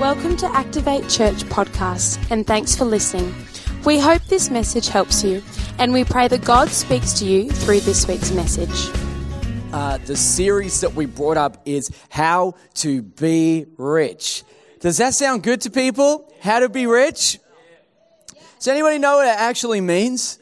Welcome to Activate Church podcast, and thanks for listening. We hope this message helps you, and we pray that God speaks to you through this week's message. Uh, the series that we brought up is How to Be Rich. Does that sound good to people? How to be rich? Does anybody know what it actually means?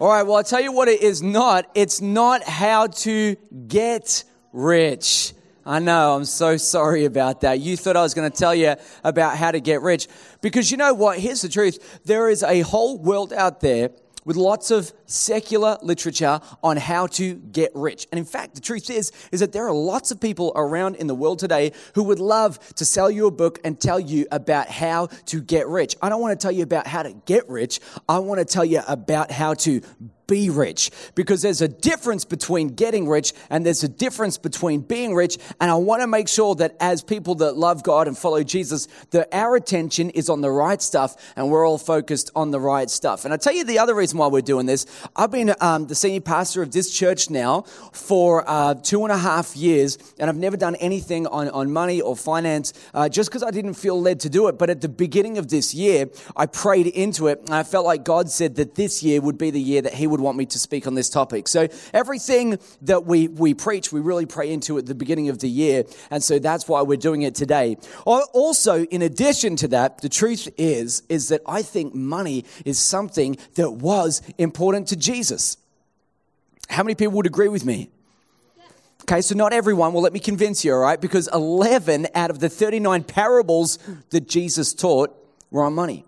All right, well, I'll tell you what it is not. It's not how to get rich. I know, I'm so sorry about that. You thought I was going to tell you about how to get rich. Because you know what? Here's the truth there is a whole world out there with lots of secular literature on how to get rich. And in fact, the truth is, is that there are lots of people around in the world today who would love to sell you a book and tell you about how to get rich. I don't want to tell you about how to get rich. I want to tell you about how to be rich because there's a difference between getting rich and there's a difference between being rich. And I want to make sure that as people that love God and follow Jesus, that our attention is on the right stuff and we're all focused on the right stuff. And I tell you the other reason why we're doing this. I've been um, the senior pastor of this church now for uh, two and a half years, and I've never done anything on, on money or finance uh, just because I didn't feel led to do it. But at the beginning of this year, I prayed into it and I felt like God said that this year would be the year that He would would want me to speak on this topic. So everything that we, we preach, we really pray into at the beginning of the year. And so that's why we're doing it today. Also, in addition to that, the truth is, is that I think money is something that was important to Jesus. How many people would agree with me? Okay, so not everyone. Well, let me convince you, all right? Because 11 out of the 39 parables that Jesus taught were on money.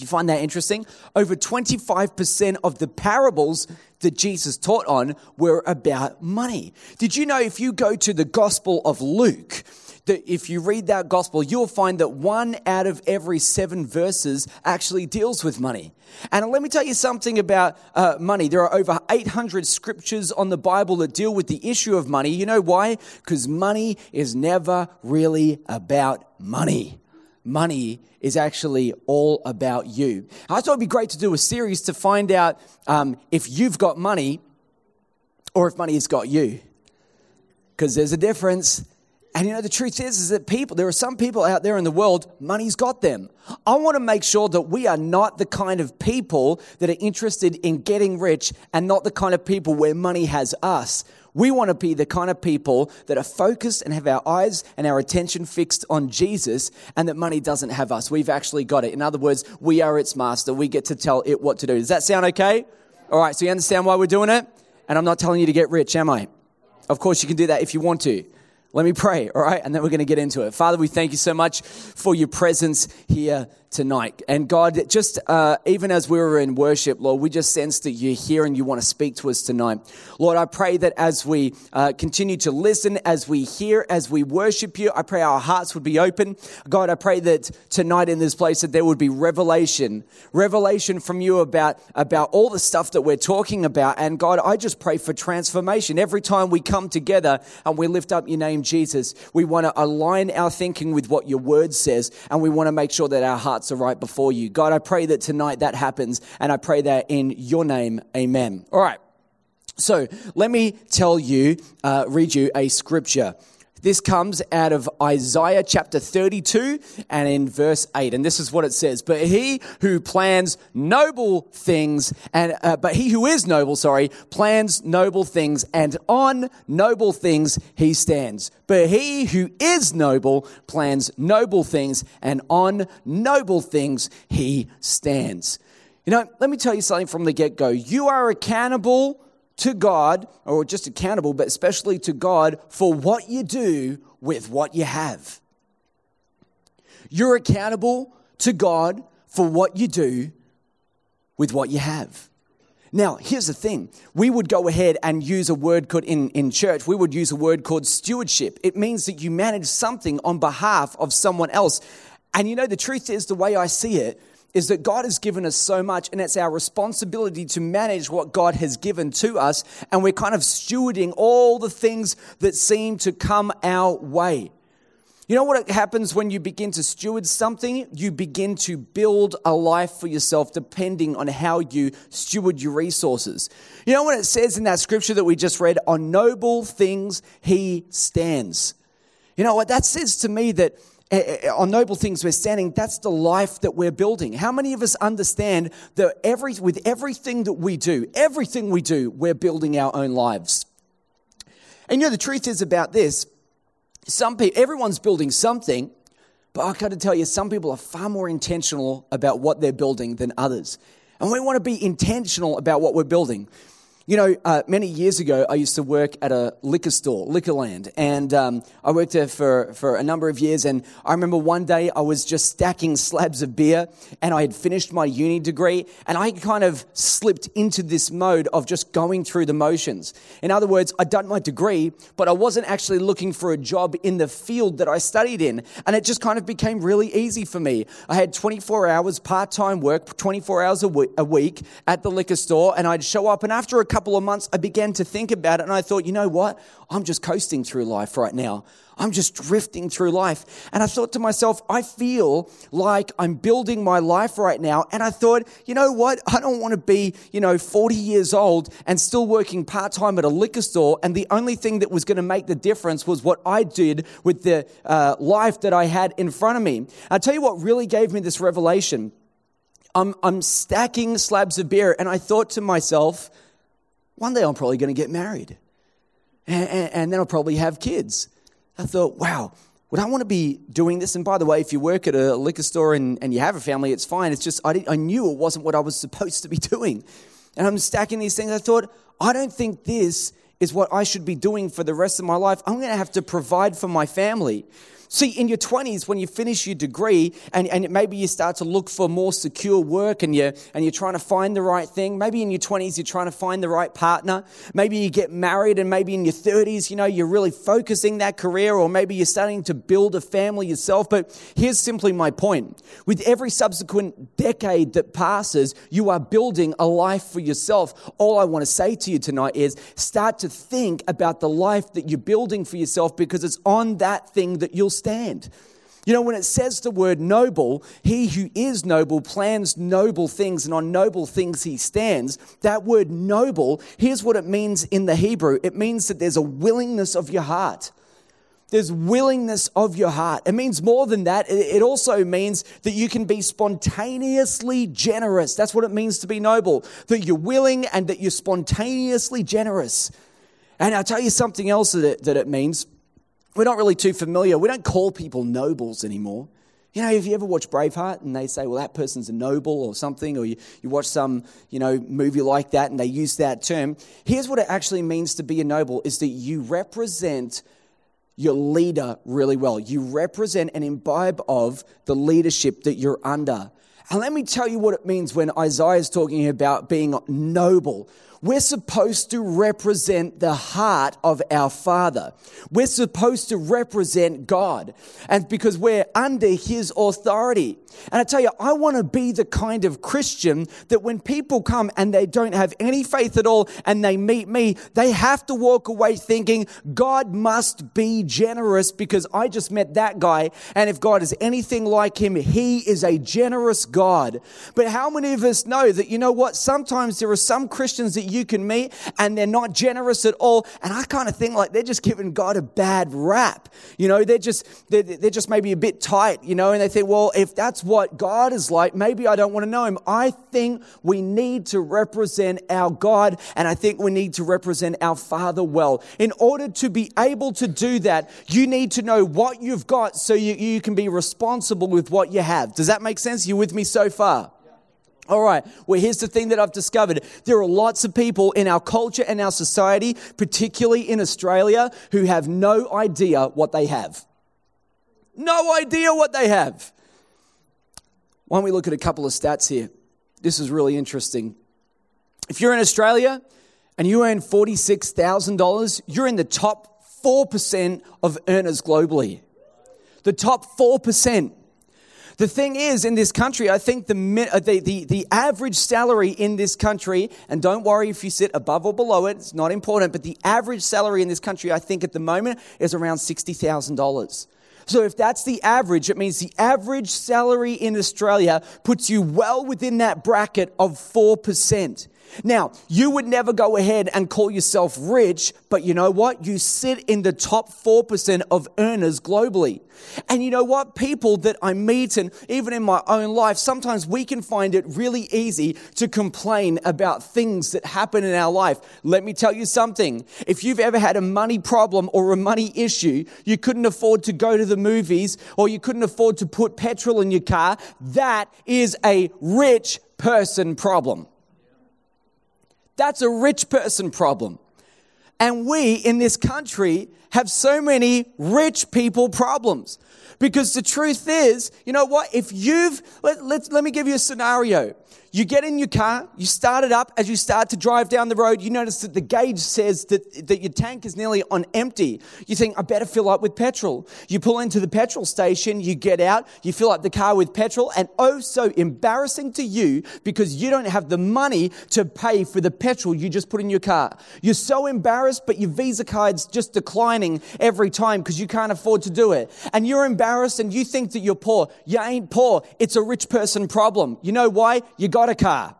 You find that interesting? Over 25% of the parables that Jesus taught on were about money. Did you know if you go to the Gospel of Luke, that if you read that gospel, you'll find that one out of every seven verses actually deals with money. And let me tell you something about uh, money. There are over 800 scriptures on the Bible that deal with the issue of money. You know why? Because money is never really about money money is actually all about you. I thought it'd be great to do a series to find out um, if you've got money or if money has got you. Because there's a difference. And you know, the truth is, is that people, there are some people out there in the world, money's got them. I want to make sure that we are not the kind of people that are interested in getting rich and not the kind of people where money has us. We want to be the kind of people that are focused and have our eyes and our attention fixed on Jesus and that money doesn't have us. We've actually got it. In other words, we are its master. We get to tell it what to do. Does that sound okay? All right, so you understand why we're doing it? And I'm not telling you to get rich, am I? Of course, you can do that if you want to. Let me pray, all right? And then we're going to get into it. Father, we thank you so much for your presence here tonight. And God, just uh, even as we were in worship, Lord, we just sense that you're here and you want to speak to us tonight. Lord, I pray that as we uh, continue to listen, as we hear, as we worship you, I pray our hearts would be open. God, I pray that tonight in this place that there would be revelation, revelation from you about, about all the stuff that we're talking about. And God, I just pray for transformation. Every time we come together and we lift up your name, Jesus, we want to align our thinking with what your word says and we want to make sure that our hearts hearts are right before you. God, I pray that tonight that happens, and I pray that in your name, amen. All right. So let me tell you, uh, read you a scripture. This comes out of Isaiah chapter 32 and in verse 8. And this is what it says. But he who plans noble things and, uh, but he who is noble, sorry, plans noble things and on noble things he stands. But he who is noble plans noble things and on noble things he stands. You know, let me tell you something from the get go. You are accountable to God, or just accountable, but especially to God for what you do with what you have. You're accountable to God for what you do with what you have. Now, here's the thing. We would go ahead and use a word called in, in church, we would use a word called stewardship. It means that you manage something on behalf of someone else. And you know, the truth is, the way I see it, is that God has given us so much, and it's our responsibility to manage what God has given to us, and we're kind of stewarding all the things that seem to come our way. You know what happens when you begin to steward something? You begin to build a life for yourself depending on how you steward your resources. You know what it says in that scripture that we just read? On noble things he stands. You know what that says to me that Eh, eh, eh, on noble things we're standing, that's the life that we're building. How many of us understand that every, with everything that we do, everything we do, we're building our own lives? And you know, the truth is about this, some people, everyone's building something, but I've got to tell you, some people are far more intentional about what they're building than others. And we want to be intentional about what we're building. You know, uh, many years ago, I used to work at a liquor store, Liquorland, and um, I worked there for, for a number of years. And I remember one day I was just stacking slabs of beer, and I had finished my uni degree, and I kind of slipped into this mode of just going through the motions. In other words, I'd done my degree, but I wasn't actually looking for a job in the field that I studied in, and it just kind of became really easy for me. I had 24 hours part time work, 24 hours a week at the liquor store, and I'd show up, and after a couple couple of months, I began to think about it and I thought, you know what? I'm just coasting through life right now. I'm just drifting through life. And I thought to myself, I feel like I'm building my life right now. And I thought, you know what? I don't want to be, you know, 40 years old and still working part time at a liquor store. And the only thing that was going to make the difference was what I did with the uh, life that I had in front of me. I'll tell you what really gave me this revelation. I'm, I'm stacking slabs of beer, and I thought to myself, one day I'm probably going to get married. And, and, and, then I'll probably have kids. I thought, wow, would I want to be doing this? And by the way, if you work at a liquor store and, and you have a family, it's fine. It's just, I, I knew it wasn't what I was supposed to be doing. And I'm stacking these things. I thought, I don't think this is what I should be doing for the rest of my life. I'm going to have to provide for my family. See, in your 20s, when you finish your degree and, and maybe you start to look for more secure work and you're, and you're trying to find the right thing, maybe in your 20s, you're trying to find the right partner. Maybe you get married and maybe in your 30s, you know, you're really focusing that career or maybe you're starting to build a family yourself. But here's simply my point. With every subsequent decade that passes, you are building a life for yourself. All I want to say to you tonight is start to think about the life that you're building for yourself because it's on that thing that you'll stand. You know, when it says the word noble, he who is noble plans noble things, and on noble things he stands. That word noble, here's what it means in the Hebrew it means that there's a willingness of your heart. There's willingness of your heart. It means more than that. It also means that you can be spontaneously generous. That's what it means to be noble. That you're willing and that you're spontaneously generous. And I'll tell you something else that it, that it means we're not really too familiar. We don't call people nobles anymore. You know, if you ever watch Braveheart and they say, well, that person's a noble or something, or you, you watch some, you know, movie like that and they use that term, here's what it actually means to be a noble is that you represent your leader really well. You represent and imbibe of the leadership that you're under. And let me tell you what it means when Isaiah is talking about being noble. We're supposed to represent the heart of our Father. We're supposed to represent God. And because we're under His authority. And I tell you, I want to be the kind of Christian that when people come and they don't have any faith at all and they meet me, they have to walk away thinking, God must be generous because I just met that guy. And if God is anything like him, he is a generous God. But how many of us know that, you know what? Sometimes there are some Christians that you can meet and they're not generous at all. And I kind of think like they're just giving God a bad rap. You know, they're just, they're, they're just maybe a bit tight, you know, and they think, well, if that's what God is like, maybe I don't want to know him. I think we need to represent our God and I think we need to represent our Father well. In order to be able to do that, you need to know what you've got so you, you can be responsible with what you have. Does that make sense? You with me so far? All right, well, here's the thing that I've discovered. There are lots of people in our culture and our society, particularly in Australia, who have no idea what they have. No idea what they have. Why don't we look at a couple of stats here? This is really interesting. If you're in Australia and you earn $46,000, you're in the top 4% of earners globally. The top 4%. The thing is, in this country, I think the, uh, the, the, the, average salary in this country, and don't worry if you sit above or below it, it's not important, but the average salary in this country, I think at the moment, is around $60,000. So if that's the average, it means the average salary in Australia puts you well within that bracket of 4%. Now, you would never go ahead and call yourself rich, but you know what? You sit in the top 4% of earners globally. And you know what? People that I meet and even in my own life, sometimes we can find it really easy to complain about things that happen in our life. Let me tell you something. If you've ever had a money problem or a money issue, you couldn't afford to go to the movies or you couldn't afford to put petrol in your car, that is a rich person problem. That's a rich person problem. And we in this country have so many rich people problems. Because the truth is, you know what? If you've, let, let, let me give you a scenario. You get in your car, you start it up. As you start to drive down the road, you notice that the gauge says that, that your tank is nearly on empty. You think, I better fill up with petrol. You pull into the petrol station, you get out, you fill up the car with petrol, and oh, so embarrassing to you because you don't have the money to pay for the petrol you just put in your car. You're so embarrassed, but your Visa card's just declining every time because you can't afford to do it. And you're embarrassed and you think that you're poor. You ain't poor. It's a rich person problem. You know why? You got a car.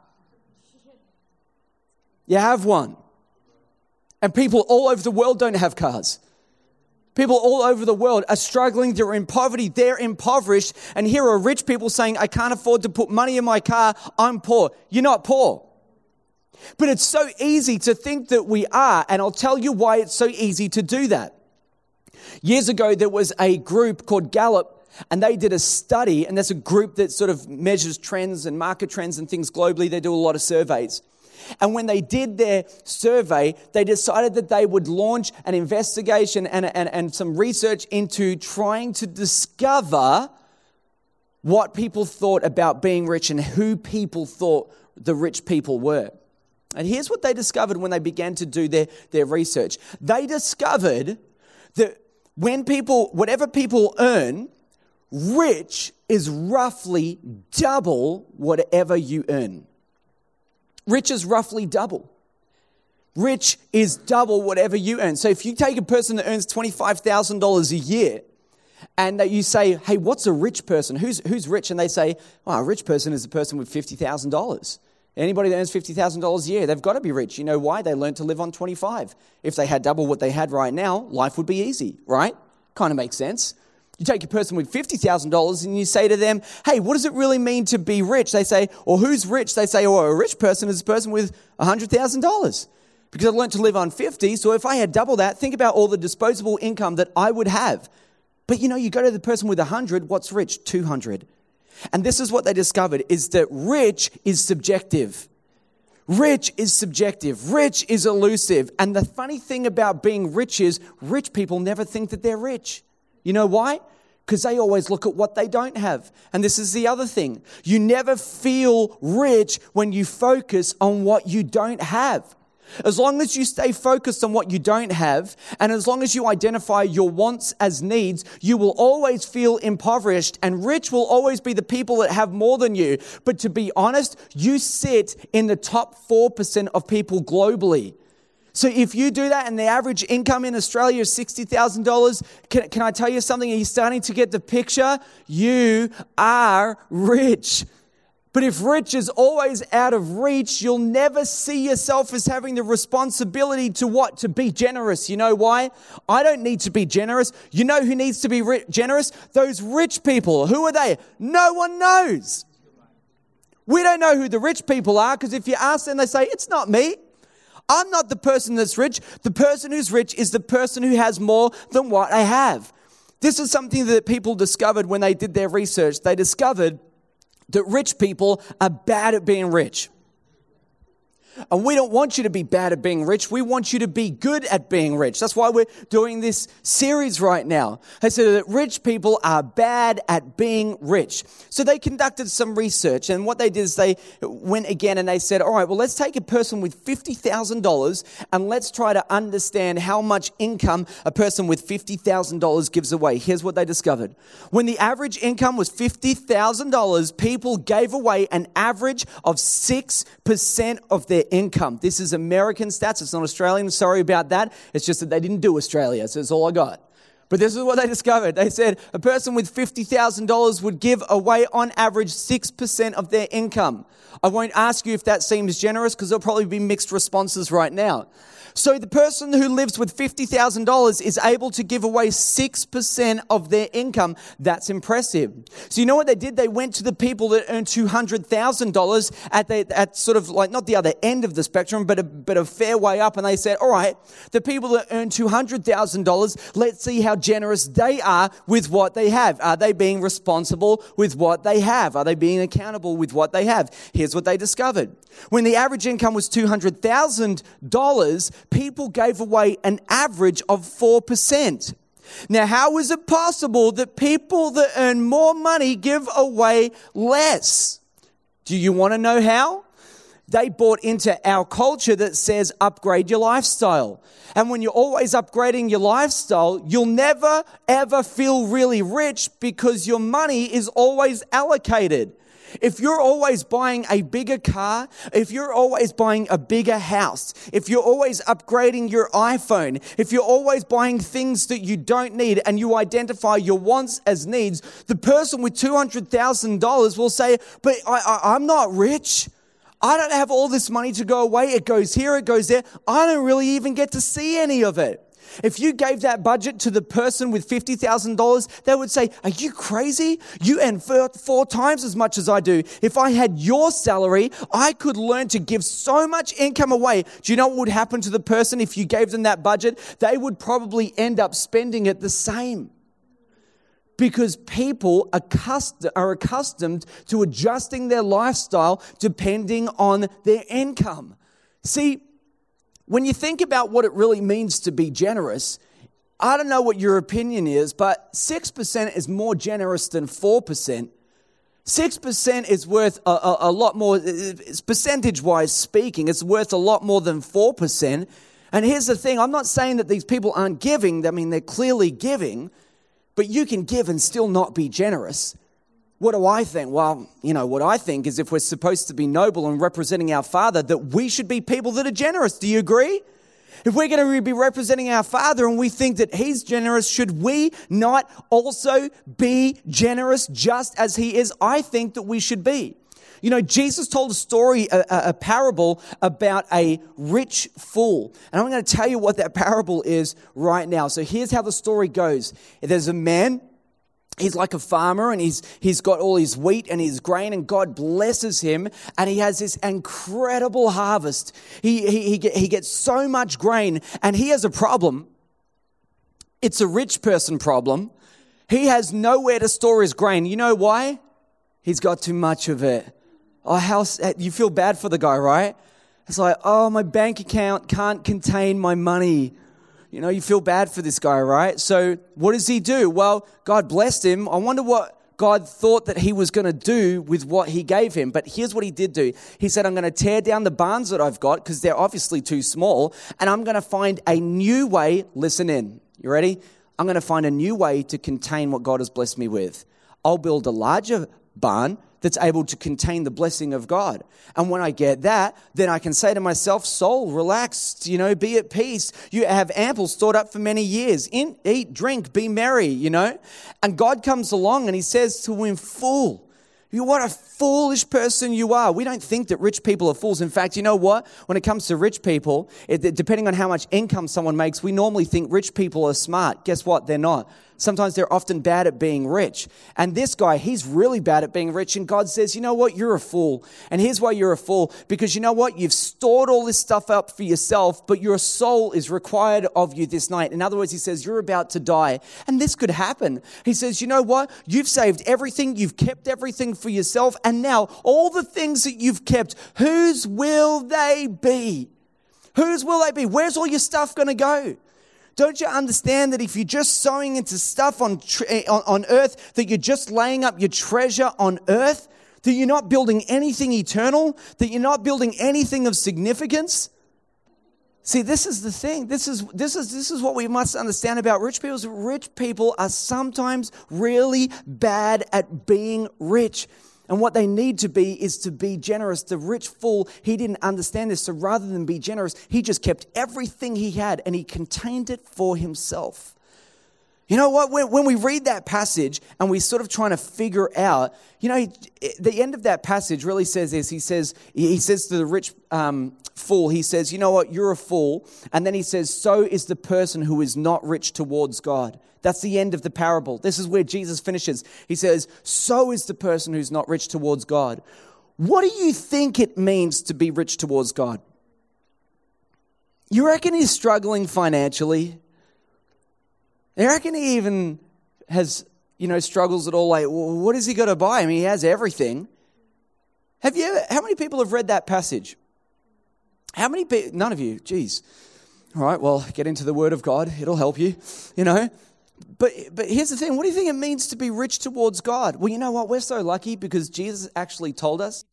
You have one. And people all over the world don't have cars. People all over the world are struggling. They're in poverty. They're impoverished. And here are rich people saying, I can't afford to put money in my car. I'm poor. You're not poor. But it's so easy to think that we are. And I'll tell you why it's so easy to do that. Years ago, there was a group called Gallup and they did a study, and that's a group that sort of measures trends and market trends and things globally. They do a lot of surveys. And when they did their survey, they decided that they would launch an investigation and, and, and some research into trying to discover what people thought about being rich and who people thought the rich people were. And here's what they discovered when they began to do their, their research. They discovered that when people, whatever people earn, Rich is roughly double whatever you earn. Rich is roughly double. Rich is double whatever you earn. So if you take a person that earns $25,000 a year and that you say, hey, what's a rich person? Who's, who's rich? And they say, oh, a rich person is a person with $50,000. Anybody that earns $50,000 a year, they've got to be rich. You know why? They learned to live on 25. If they had double what they had right now, life would be easy, right? Kind of makes sense. You take a person with $50,000 and you say to them, hey, what does it really mean to be rich? They say, or who's rich? They say, oh, a rich person is a person with $100,000 because I've learned to live on 50. So if I had double that, think about all the disposable income that I would have. But you know, you go to the person with 100, what's rich? 200. And this is what they discovered is that rich is subjective. Rich is subjective. Rich is elusive. And the funny thing about being rich is rich people never think that they're rich. You know why? Because they always look at what they don't have. And this is the other thing. You never feel rich when you focus on what you don't have. As long as you stay focused on what you don't have, and as long as you identify your wants as needs, you will always feel impoverished, and rich will always be the people that have more than you. But to be honest, you sit in the top 4% of people globally. So if you do that and the average income in Australia is $60,000, can, can I tell you something? Are you starting to get the picture? You are rich. But if rich is always out of reach, you'll never see yourself as having the responsibility to what? To be generous. You know why? I don't need to be generous. You know who needs to be ri- generous? Those rich people. Who are they? No one knows. We don't know who the rich people are because if you ask them, they say, It's not me. I'm not the person that's rich. The person who's rich is the person who has more than what I have. This is something that people discovered when they did their research. They discovered that rich people are bad at being rich. And we don't want you to be bad at being rich. We want you to be good at being rich. That's why we're doing this series right now. They said that rich people are bad at being rich. So they conducted some research and what they did is they went again and they said, all right, well, let's take a person with $50,000 and let's try to understand how much income a person with $50,000 gives away. Here's what they discovered. When the average income was $50,000, people gave away an average of 6% of their income. This is American stats. It's not Australian. Sorry about that. It's just that they didn't do Australia. So that's all I got. But this is what they discovered. They said a person with $50,000 would give away on average 6% of their income. I won't ask you if that seems generous because there'll probably be mixed responses right now. So the person who lives with $50,000 is able to give away 6% of their income. That's impressive. So you know what they did? They went to the people that earn $200,000 at the, at sort of like not the other end of the spectrum, but a, but a fair way up. And they said, all right, the people that earn $200,000, let's see how generous they are with what they have. Are they being responsible with what they have? Are they being accountable with what they have? Here's what they discovered. When the average income was $200,000, people gave away an average of 4%. Now, how is it possible that people that earn more money give away less? Do you want to know how? They bought into our culture that says upgrade your lifestyle. And when you're always upgrading your lifestyle, you'll never ever feel really rich because your money is always allocated. If you're always buying a bigger car, if you're always buying a bigger house, if you're always upgrading your iPhone, if you're always buying things that you don't need and you identify your wants as needs, the person with $200,000 will say, But I, I, I'm not rich. I don't have all this money to go away. It goes here, it goes there. I don't really even get to see any of it. If you gave that budget to the person with $50,000, they would say, Are you crazy? You earn four, four times as much as I do. If I had your salary, I could learn to give so much income away. Do you know what would happen to the person if you gave them that budget? They would probably end up spending it the same because people are accustomed to adjusting their lifestyle depending on their income. See, when you think about what it really means to be generous, I don't know what your opinion is, but 6% is more generous than 4%. 6% is worth a, a, a lot more, percentage wise speaking, it's worth a lot more than 4%. And here's the thing I'm not saying that these people aren't giving, I mean, they're clearly giving, but you can give and still not be generous. What do I think? Well, you know, what I think is if we're supposed to be noble and representing our Father, that we should be people that are generous. Do you agree? If we're going to be representing our Father and we think that He's generous, should we not also be generous just as He is? I think that we should be. You know, Jesus told a story, a, a, parable about a rich fool. And I'm going to tell you what that parable is right now. So here's how the story goes. There's a man he's like a farmer and he's, he's got all his wheat and his grain and God blesses him and he has this incredible harvest. He, he, he, he gets so much grain and he has a problem. It's a rich person problem. He has nowhere to store his grain. You know why? He's got too much of it. Oh, how, eh, you feel bad for the guy, right? It's like, oh, my bank account can't contain my money. You know, you feel bad for this guy, right? So what does he do? Well, God blessed him. I wonder what God thought that he was going to do with what he gave him. But here's what he did do. He said, I'm going to tear down the barns that I've got because they're obviously too small. And I'm going to find a new way. Listen in. You ready? I'm going to find a new way to contain what God has blessed me with. I'll build a larger barn that's able to contain the blessing of God. And when I get that, then I can say to myself, soul, relax, you know, be at peace. You have ample stored up for many years. In, eat, drink, be merry, you know. And God comes along and he says to him, fool, you, what a foolish person you are. We don't think that rich people are fools. In fact, you know what? When it comes to rich people, it, depending on how much income someone makes, we normally think rich people are smart. Guess what? They're not. Sometimes they're often bad at being rich. And this guy, he's really bad at being rich. And God says, you know what? You're a fool. And here's why you're a fool. Because you know what? You've stored all this stuff up for yourself, but your soul is required of you this night. In other words, he says, you're about to die. And this could happen. He says, you know what? You've saved everything. You've kept everything for yourself. And now all the things that you've kept, whose will they be? Whose will they be? Where's all your stuff going to go? Don't you understand that if you're just sowing into stuff on, eh, on, on earth, that you're just laying up your treasure on earth, that you're not building anything eternal, that you're not building anything of significance? See, this is the thing. This is, this is, this is what we must understand about rich people. Rich people are sometimes really bad at being rich. And what they need to be is to be generous. The rich fool, he didn't understand this. So rather than be generous, he just kept everything he had and he contained it for himself. You know what? When, when we read that passage and we're sort of trying to figure out, you know, the end of that passage really says this. He says, he says to the rich um, fool, he says, you know what? You're a fool. And then he says, so is the person who is not rich towards God. That's the end of the parable. This is where Jesus finishes. He says, so is the person who's not rich towards God. What do you think it means to be rich towards God? You reckon he's struggling financially? I reckon he even has, you know, struggles at all. Like, well, what has he got to buy? I mean, he has everything. Have you ever, how many people have read that passage? How many people, none of you, geez. All right, well, get into the Word of God, it'll help you, you know. But, but here's the thing what do you think it means to be rich towards God? Well, you know what? We're so lucky because Jesus actually told us.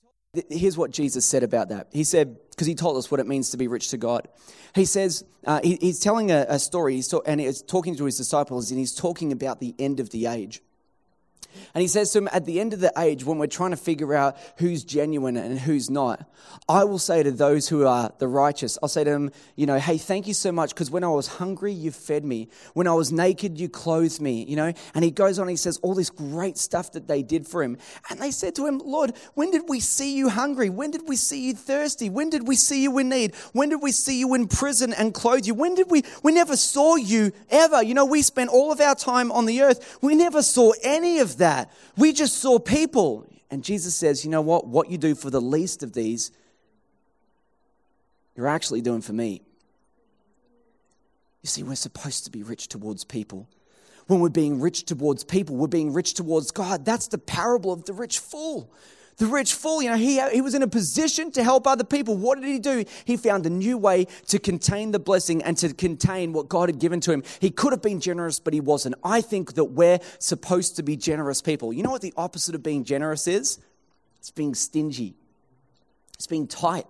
Here's what Jesus said about that. He said, because he told us what it means to be rich to God. He says, uh, he, he's telling a, a story, he's and he's talking to his disciples, and he's talking about the end of the age. And he says to him, at the end of the age, when we're trying to figure out who's genuine and who's not, I will say to those who are the righteous, I'll say to them, you know, hey, thank you so much because when I was hungry, you fed me. When I was naked, you clothed me, you know. And he goes on, he says all this great stuff that they did for him. And they said to him, Lord, when did we see you hungry? When did we see you thirsty? When did we see you in need? When did we see you in prison and clothe you? When did we, we never saw you ever. You know, we spent all of our time on the earth. We never saw any of that. We just saw people. And Jesus says, you know what? What you do for the least of these, you're actually doing for me. You see, we're supposed to be rich towards people. When we're being rich towards people, we're being rich towards God. That's the parable of the rich fool. The rich fool, you know, he, he was in a position to help other people. What did he do? He found a new way to contain the blessing and to contain what God had given to him. He could have been generous, but he wasn't. I think that we're supposed to be generous people. You know what the opposite of being generous is? It's being stingy, it's being tight.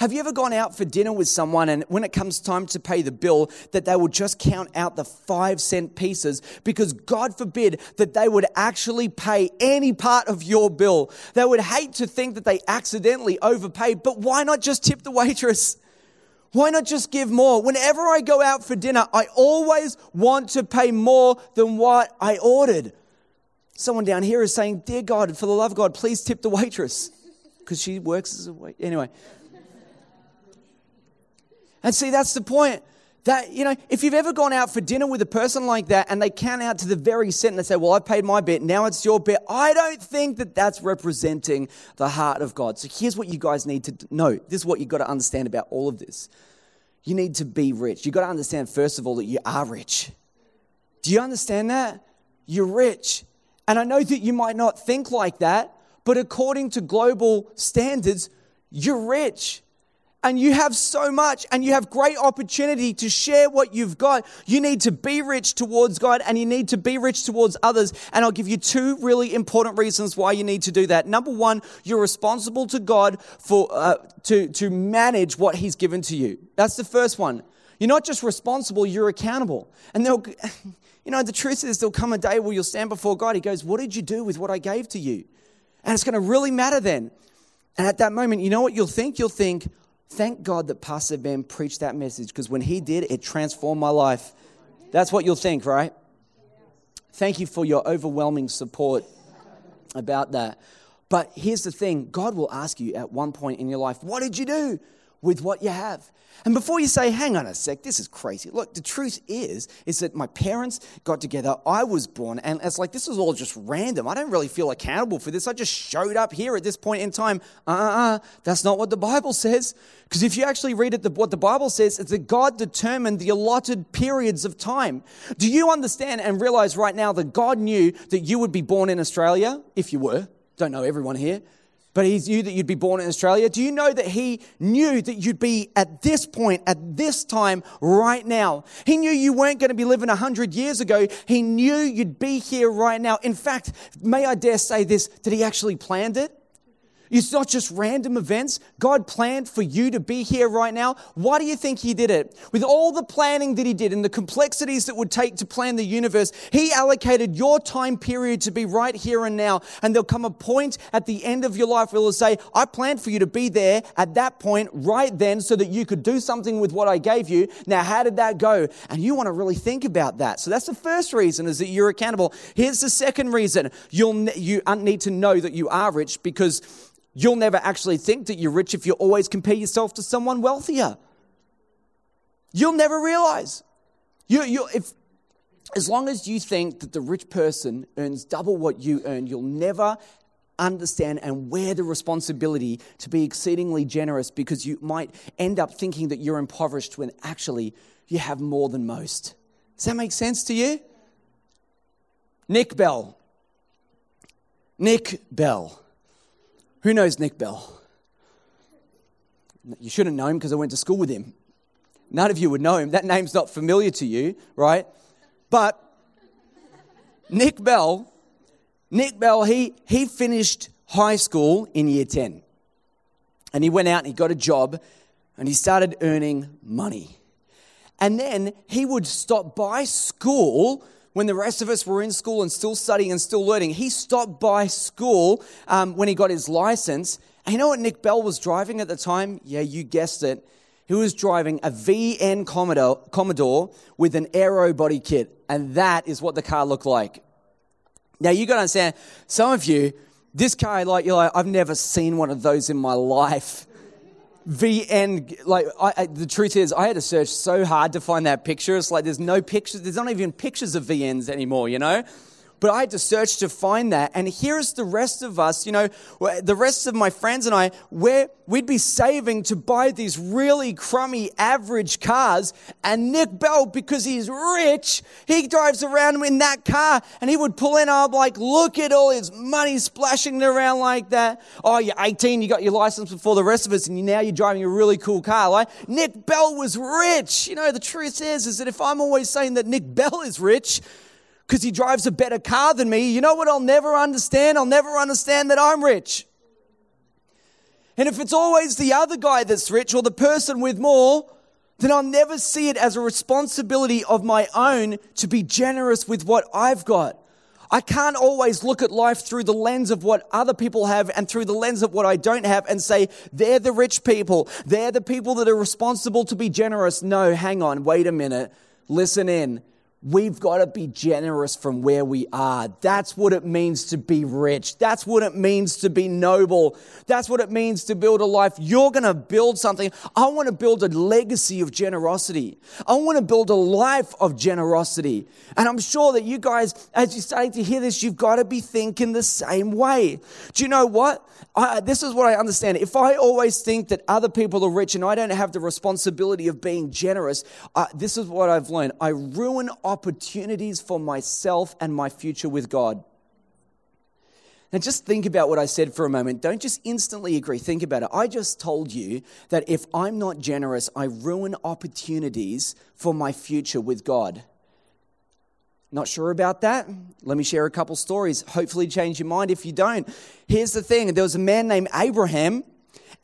Have you ever gone out for dinner with someone and when it comes time to pay the bill, that they will just count out the five cent pieces because God forbid that they would actually pay any part of your bill? They would hate to think that they accidentally overpaid, but why not just tip the waitress? Why not just give more? Whenever I go out for dinner, I always want to pay more than what I ordered. Someone down here is saying, Dear God, for the love of God, please tip the waitress because she works as a wait. Anyway. And see, that's the point. That, you know, if you've ever gone out for dinner with a person like that and they count out to the very cent and they say, Well, I paid my bit, now it's your bit, I don't think that that's representing the heart of God. So here's what you guys need to know. This is what you've got to understand about all of this. You need to be rich. You've got to understand, first of all, that you are rich. Do you understand that? You're rich. And I know that you might not think like that, but according to global standards, you're rich and you have so much and you have great opportunity to share what you've got. You need to be rich towards God and you need to be rich towards others. And I'll give you two really important reasons why you need to do that. Number one, you're responsible to God for, uh, to, to manage what He's given to you. That's the first one. You're not just responsible, you're accountable. And they'll, you know, the truth is there'll come a day where you'll stand before God. He goes, What did you do with what I gave to you? And it's going to really matter then. And at that moment, you know what you'll think? You'll think, Thank God that Pastor Ben preached that message because when he did, it transformed my life. That's what you'll think, right? Thank you for your overwhelming support about that. But here's the thing God will ask you at one point in your life, What did you do with what you have? And before you say, hang on a sec, this is crazy. Look, the truth is, is that my parents got together, I was born, and it's like this was all just random. I don't really feel accountable for this. I just showed up here at this point in time. Uh-uh, that's not what the Bible says. Because if you actually read it, the, what the Bible says is that God determined the allotted periods of time. Do you understand and realize right now that God knew that you would be born in Australia, if you were? Don't know everyone here but he knew that you'd be born in Australia. Do you know that he knew that you'd be at this point, at this time, right now? He knew you weren't going to be living 100 years ago. He knew you'd be here right now. In fact, may I dare say this, that he actually planned it? It's not just random events. God planned for you to be here right now. Why do you think He did it? With all the planning that He did and the complexities that would take to plan the universe, He allocated your time period to be right here and now. And there'll come a point at the end of your life where He'll say, I planned for you to be there at that point right then so that you could do something with what I gave you. Now, how did that go? And you want to really think about that. So that's the first reason is that you're accountable. Here's the second reason. You'll, you uh, need to know that you are rich because You'll never actually think that you're rich if you always compare yourself to someone wealthier. You'll never realize. You, you, if, as long as you think that the rich person earns double what you earn, you'll never understand and wear the responsibility to be exceedingly generous because you might end up thinking that you're impoverished when actually you have more than most. Does that make sense to you? Nick Bell. Nick Bell who knows Nick Bell? You shouldn't know him because I went to school with him. None of you would know him. That name's not familiar to you, right? But Nick Bell, Nick Bell, he, he finished high school in year 10. And he went out and he got a job and he started earning money. And then he would stop by school when the rest of us were in school and still studying and still learning, he stopped by school um, when he got his license. And you know what Nick Bell was driving at the time? Yeah, you guessed it. He was driving a VN Commodore, Commodore with an aero body kit. And that is what the car looked like. Now, you got to understand, some of you, this car, like, you're like, I've never seen one of those in my life. VN, like, I, I, the truth is, I had to search so hard to find that picture. It's like there's no pictures, there's not even pictures of VNs anymore, you know? But I had to search to find that. And here's the rest of us, you know, the rest of my friends and I, where we'd be saving to buy these really crummy average cars. And Nick Bell, because he's rich, he drives around in that car and he would pull in. I'm like, look at all his money splashing around like that. Oh, you're 18, you got your license before the rest of us, and now you're driving a really cool car. Like, Nick Bell was rich. You know, the truth is, is that if I'm always saying that Nick Bell is rich, because he drives a better car than me, you know what I'll never understand? I'll never understand that I'm rich. And if it's always the other guy that's rich or the person with more, then I'll never see it as a responsibility of my own to be generous with what I've got. I can't always look at life through the lens of what other people have and through the lens of what I don't have and say, they're the rich people. They're the people that are responsible to be generous. No, hang on, wait a minute. Listen in. We've got to be generous from where we are. That's what it means to be rich. That's what it means to be noble. That's what it means to build a life. You're going to build something. I want to build a legacy of generosity. I want to build a life of generosity. And I'm sure that you guys, as you're starting to hear this, you've got to be thinking the same way. Do you know what? I, this is what I understand. If I always think that other people are rich and I don't have the responsibility of being generous, uh, this is what I've learned. I ruin opportunities for myself and my future with God. Now, just think about what I said for a moment. Don't just instantly agree. Think about it. I just told you that if I'm not generous, I ruin opportunities for my future with God. Not sure about that? Let me share a couple stories. Hopefully, change your mind if you don't. Here's the thing there was a man named Abraham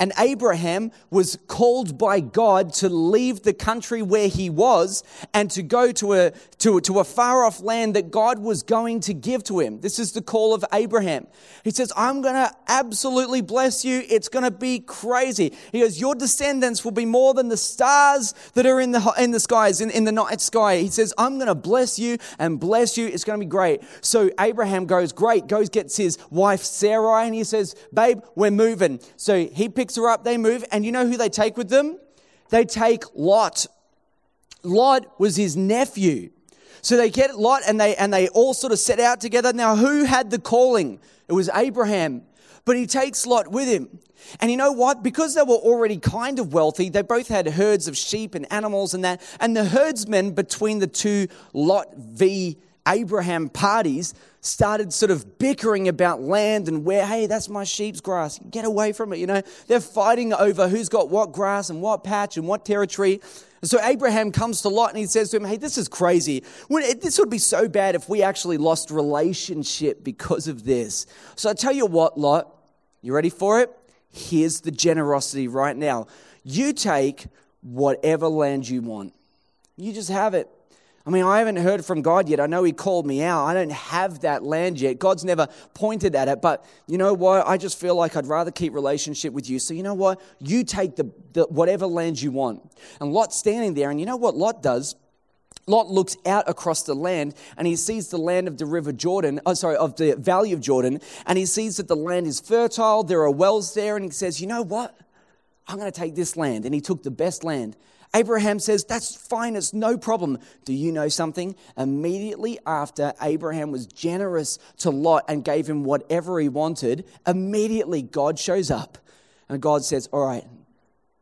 and Abraham was called by God to leave the country where he was and to go to a, to, to a far off land that God was going to give to him. This is the call of Abraham. He says, I'm going to absolutely bless you. It's going to be crazy. He goes, Your descendants will be more than the stars that are in the, in the skies, in, in the night sky. He says, I'm going to bless you and bless you. It's going to be great. So Abraham goes, Great, goes, gets his wife Sarai, and he says, Babe, we're moving. So he picks her up, they move, and you know who they take with them? They take Lot. Lot was his nephew. So they get Lot and they and they all sort of set out together. Now, who had the calling? It was Abraham. But he takes Lot with him. And you know what? Because they were already kind of wealthy, they both had herds of sheep and animals and that. And the herdsmen between the two Lot v. Abraham parties started sort of bickering about land and where, hey, that's my sheep's grass. Get away from it. You know, they're fighting over who's got what grass and what patch and what territory. so Abraham comes to Lot and he says to him, hey, this is crazy. This would be so bad if we actually lost relationship because of this. So I tell you what, Lot, you ready for it? Here's the generosity right now. You take whatever land you want, you just have it. I mean, I haven't heard from God yet. I know He called me out. I don't have that land yet. God's never pointed at it. But you know what? I just feel like I'd rather keep relationship with you. So you know what? You take the, the whatever land you want. And Lot's standing there, and you know what Lot does? Lot looks out across the land and he sees the land of the river Jordan, oh, sorry, of the valley of Jordan, and he sees that the land is fertile, there are wells there, and he says, You know what? I'm going to take this land. And he took the best land. Abraham says, That's fine, it's no problem. Do you know something? Immediately after Abraham was generous to Lot and gave him whatever he wanted, immediately God shows up. And God says, All right,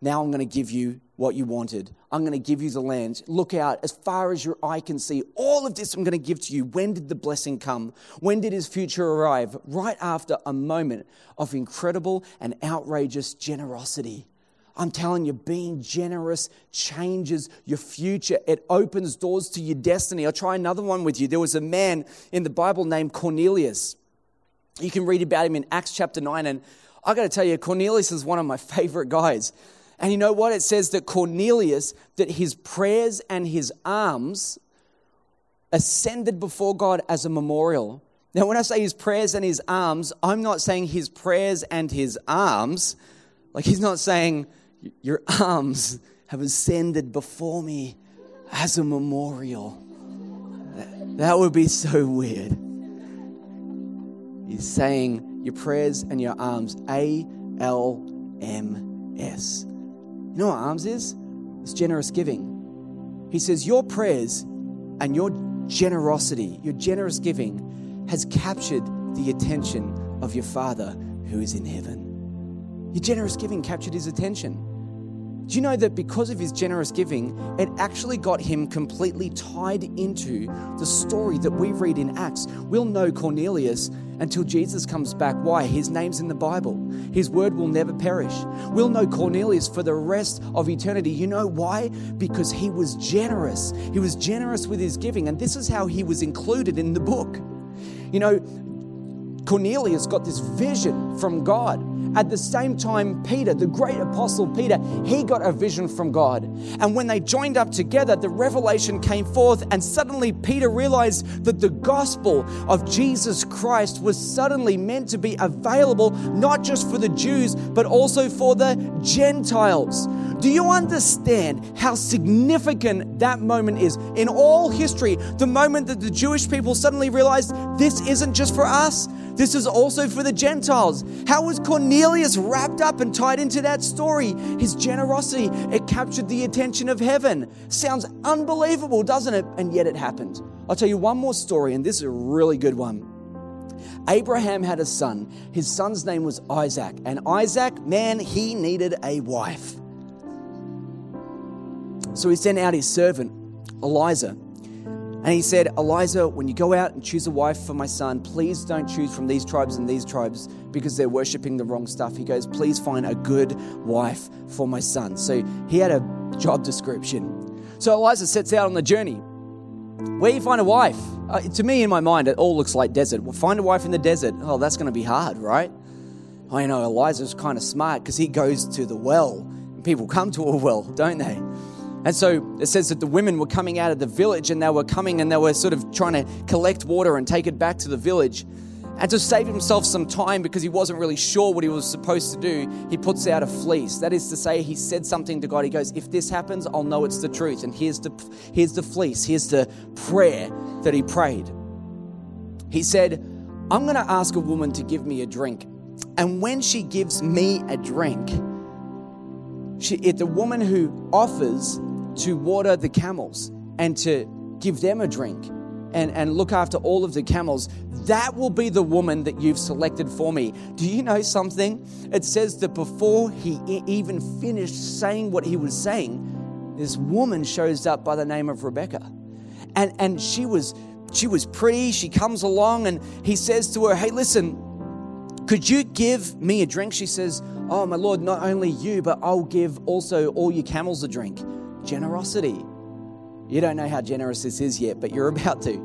now I'm going to give you what you wanted. I'm going to give you the land. Look out as far as your eye can see. All of this I'm going to give to you. When did the blessing come? When did his future arrive? Right after a moment of incredible and outrageous generosity. I'm telling you, being generous changes your future. It opens doors to your destiny. I'll try another one with you. There was a man in the Bible named Cornelius. You can read about him in Acts chapter 9. And I got to tell you, Cornelius is one of my favorite guys. And you know what? It says that Cornelius, that his prayers and his alms ascended before God as a memorial. Now, when I say his prayers and his alms, I'm not saying his prayers and his alms. Like, he's not saying, your arms have ascended before me as a memorial. That would be so weird. He's saying your prayers and your arms. A L M S. You know what arms is? It's generous giving. He says, Your prayers and your generosity, your generous giving, has captured the attention of your Father who is in heaven. Your generous giving captured his attention. Do you know that because of his generous giving, it actually got him completely tied into the story that we read in Acts? We'll know Cornelius until Jesus comes back. Why? His name's in the Bible. His word will never perish. We'll know Cornelius for the rest of eternity. You know why? Because he was generous. He was generous with his giving, and this is how he was included in the book. You know, Cornelius got this vision from God. At the same time, Peter, the great apostle Peter, he got a vision from God. And when they joined up together, the revelation came forth, and suddenly Peter realized that the gospel of Jesus Christ was suddenly meant to be available not just for the Jews, but also for the Gentiles. Do you understand how significant that moment is in all history? The moment that the Jewish people suddenly realized this isn't just for us, this is also for the Gentiles. How was Cornelius wrapped up and tied into that story? His generosity, it captured the attention of heaven. Sounds unbelievable, doesn't it? And yet it happened. I'll tell you one more story, and this is a really good one. Abraham had a son. His son's name was Isaac. And Isaac, man, he needed a wife. So he sent out his servant, Eliezer and he said, Eliezer, when you go out and choose a wife for my son, please don't choose from these tribes and these tribes because they're worshiping the wrong stuff. He goes, please find a good wife for my son. So he had a job description. So Eliezer sets out on the journey. Where you find a wife? Uh, to me, in my mind, it all looks like desert. Well, find a wife in the desert. Oh, that's going to be hard, right? I know Eliezer kind of smart because he goes to the well. And people come to a well, don't they? And so it says that the women were coming out of the village and they were coming and they were sort of trying to collect water and take it back to the village. And to save himself some time because he wasn't really sure what he was supposed to do, he puts out a fleece. That is to say, he said something to God. He goes, If this happens, I'll know it's the truth. And here's the, here's the fleece, here's the prayer that he prayed. He said, I'm going to ask a woman to give me a drink. And when she gives me a drink, she, a woman who offers to water the camels and to give them a drink and, and look after all of the camels, that will be the woman that you've selected for me. Do you know something? It says that before he even finished saying what he was saying, this woman shows up by the name of Rebecca. And, and she was she was pretty. She comes along and he says to her, Hey, listen, could you give me a drink? She says, Oh, my Lord, not only you, but I'll give also all your camels a drink generosity. You don't know how generous this is yet, but you're about to.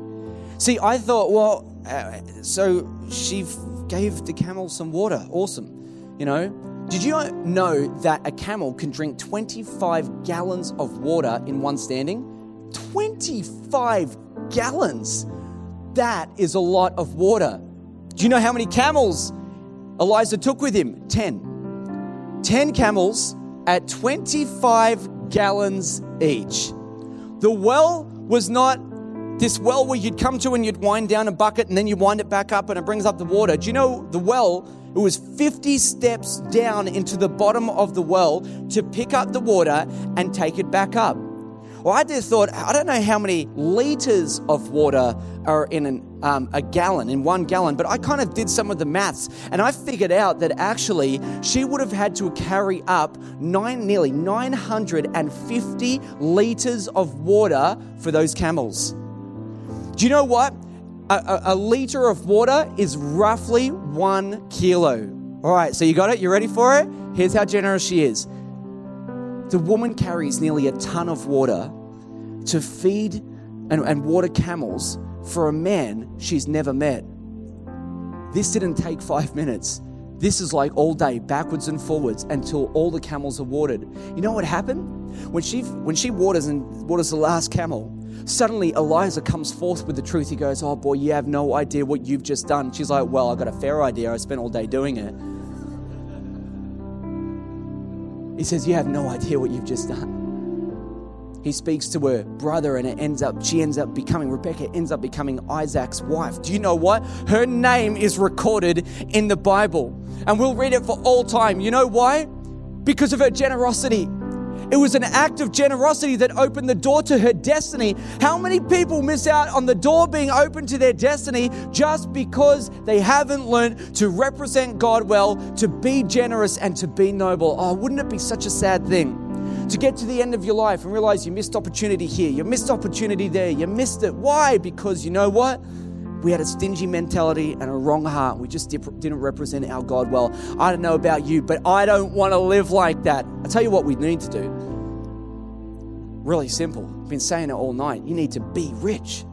See, I thought, well, uh, so she f- gave the camel some water. Awesome. You know, Did you know that a camel can drink 25 gallons of water in one standing? 25 gallons! That is a lot of water. Do you know how many camels Elijah took with him? 10. 10 camels at 25 gallons each. The well was not this well where you'd come to and you'd wind down a bucket and then you wind it back up and it brings up the water. Do you know the well? It was 50 steps down into the bottom of the well to pick up the water and take it back up. Well, I just thought, I don't know how many liters of water are in an, um, a gallon, in one gallon, but I kind of did some of the maths and I figured out that actually she would have had to carry up nine, nearly 950 liters of water for those camels. Do you know what? A, a, a liter of water is roughly one kilo. All right, so you got it? You ready for it? Here's how generous she is. The woman carries nearly a ton of water to feed and, and water camels for a man she's never met. This didn't take five minutes. This is like all day, backwards and forwards, until all the camels are watered. You know what happened? When she when she waters and waters the last camel, suddenly Eliezer comes forth with the truth. He goes, "Oh boy, you have no idea what you've just done." She's like, "Well, I got a fair idea. I spent all day doing it." He says, "You have no idea what you've just done." He speaks to her brother and it ends up she ends up becoming rebecca ends up becoming isaac's wife do you know what her name is recorded in the bible and we'll read it for all time you know why because of her generosity it was an act of generosity that opened the door to her destiny. How many people miss out on the door being open to their destiny just because they haven't learned to represent God well, to be generous, and to be noble? Oh, wouldn't it be such a sad thing? To get to the end of your life and realize you missed opportunity here, you missed opportunity there, you missed it. Why? Because you know what? We had a stingy mentality and a wrong heart. We just didn't represent our God well. I don't know about you, but I don't want to live like that. I tell you what we need to do. Really simple. I've been saying it all night. You need to be rich.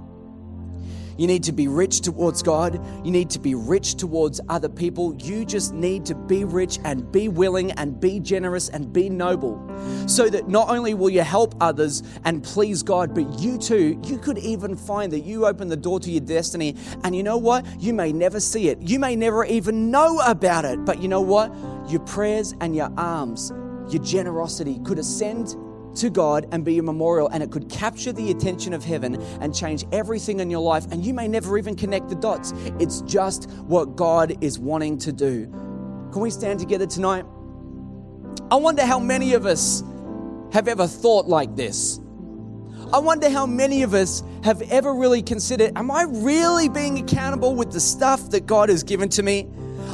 You need to be rich towards God. You need to be rich towards other people. You just need to be rich and be willing and be generous and be noble so that not only will you help others and please God, but you too, you could even find that you open the door to your destiny. And you know what? You may never see it. You may never even know about it. But you know what? Your prayers and your alms, your generosity could ascend to God and be a memorial, and it could capture the attention of heaven and change everything in your life. And you may never even connect the dots. It's just what God is wanting to do. Can we stand together tonight? I wonder how many of us have ever thought like this. I wonder how many of us have ever really considered, am I really being accountable with the stuff that God has given to me?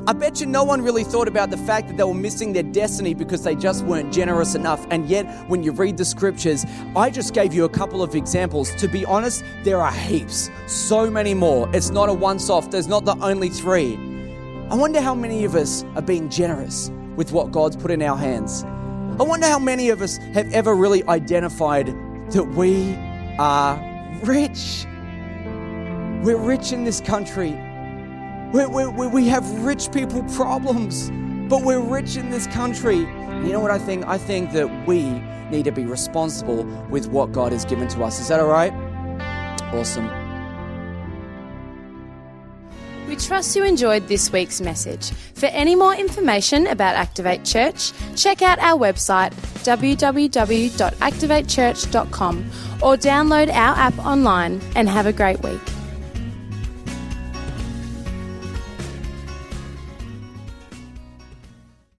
I bet you no one really thought about the fact that they were missing their destiny because they just weren't generous enough. And yet, when you read the scriptures, I just gave you a couple of examples. To be honest, there are heaps, so many more. It's not a once off, there's not the only three. I wonder how many of us are being generous with what God's put in our hands. I wonder how many of us have ever really identified that we are rich. We're rich in this country. We, we, we have rich people problems, but we're rich in this country. You know what I think? I think that we need to be responsible with what God has given to us. Is that all right? Awesome. We trust you enjoyed this week's message. For any more information about Activate Church, check out our website www.activatechurch.com or download our app online and have a great week.